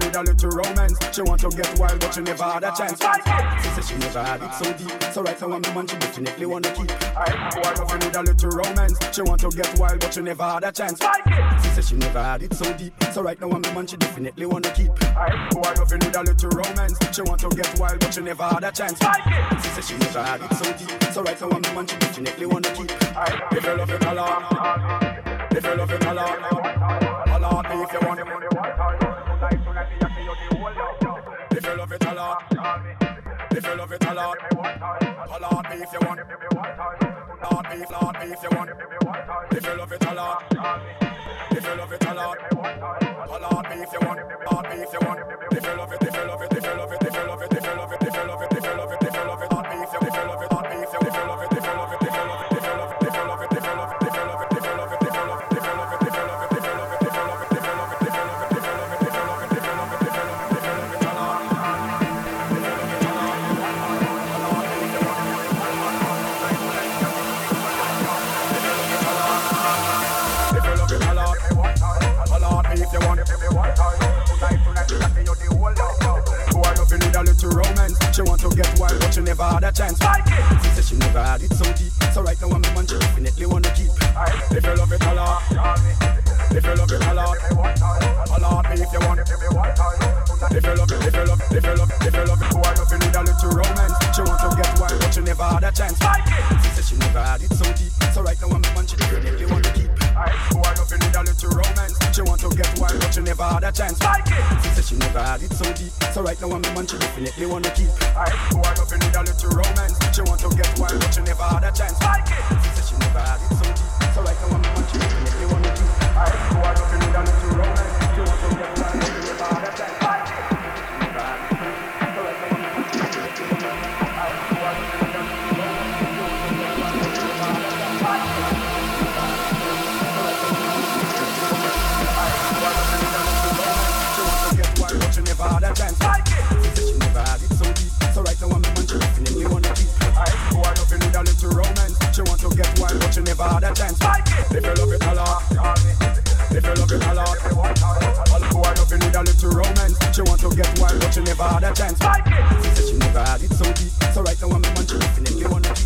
she need a little romance. She want to get wild, but she never had a chance. She said she never had it so deep. So right now I'm the man she definitely wanna keep. I know I love she need a little romance. She want to get wild, but she never had a chance. She said she never had it so deep. So right now I'm the man she definitely wanna keep. I know I love she need a little romance. She want to get wild, but she never had a chance. She said she never had it so deep. So right now I'm the man she definitely wanna keep. If you love it, alone. If you love it, alone. Alone if you want it holla. If you love it, a lot, a lot beef. you want. Holla at me, holla if you want. If you love it, holla. If you love it, holla. Holla at me if you want. Holla at you want. If you love it, if you love it, if you love it, if you love it, if you love it. Never had a chance. She said she never had it so deep. So right now I'm the man she definitely wanna keep. If you love it a lot, if you love it a lot, a lot me if you want it. If you love it, if you love it, if you love it, if you love it, boy, you feel need a little romance. She want to get wild, but she never had a chance. She said she never had it so deep. So right now I'm the man she definitely wanna keep. Boy, you feel need a little romance. She want to get wild, but she never had a chance. She said she never had it so deep. So right now I'm the man she definitely wanna keep. Boy, you feel need a little romance. She want to get wild, but she never had a chance. She said she never had it so deep. So right now I'm the man she definitely wanna keep. Boy, wild, but she never had a chance. She said she never had it so deep. So right now I'm the man she definitely wanna keep.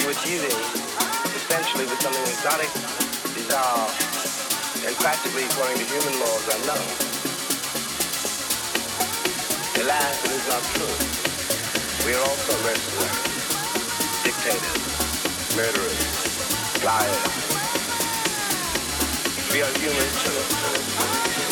you achieve is essentially with something exotic, bizarre, and practically according to human laws unknown. Alas, it is not true. We are also mercenaries, dictators, murderers, liars. We are human too.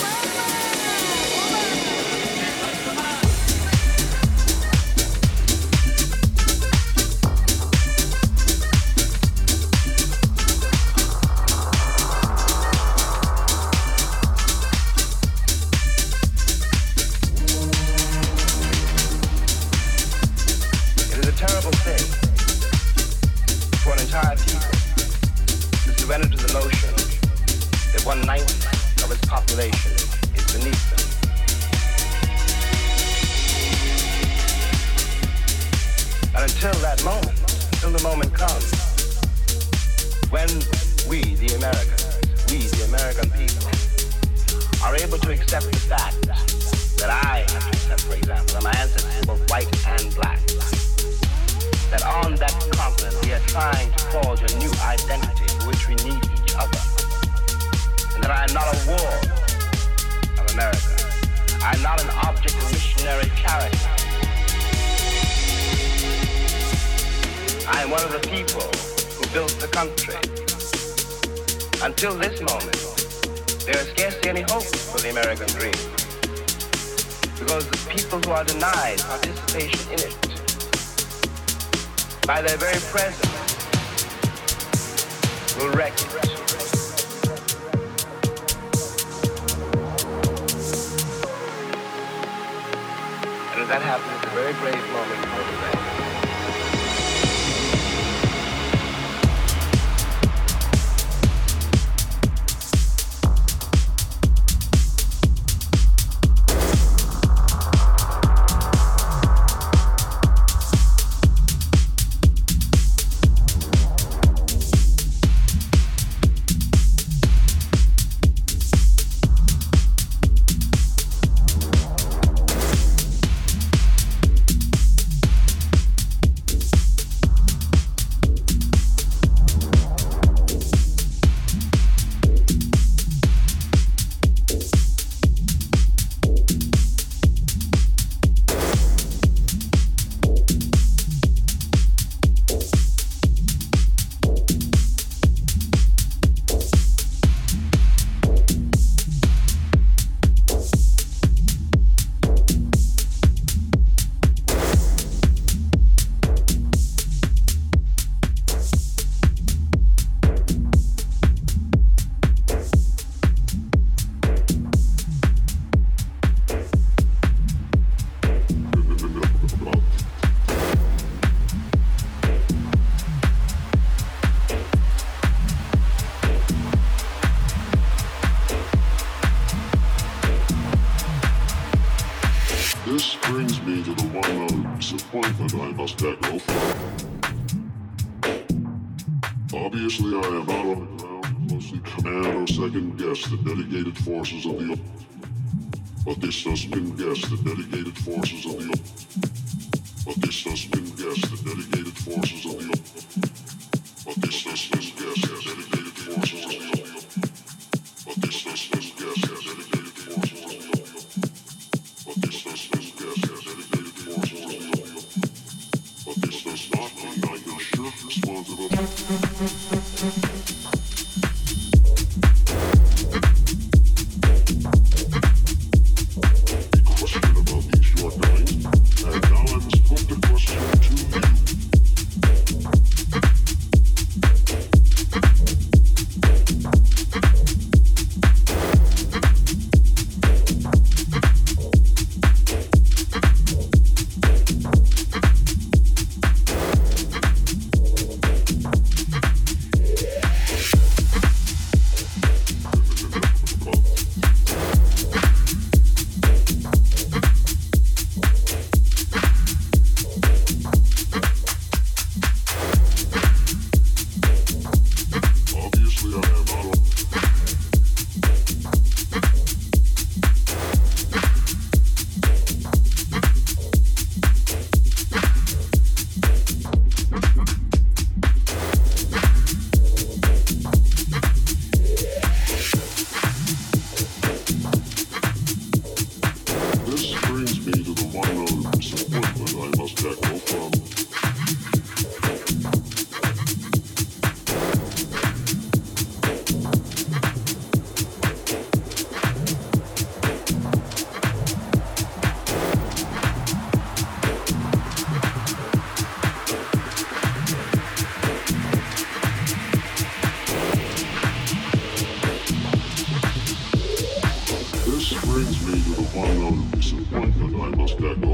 brings me to the final disappointment I must echo.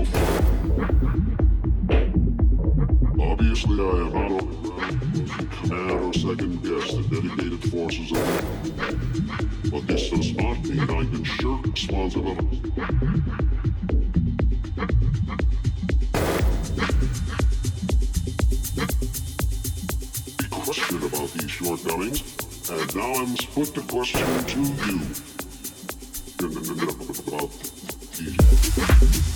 Obviously, I have not or second guest the dedicated forces of it. But this does not mean I can shirk responsibility. The question about these shortcomings, and now I must put the question to you. Thank you.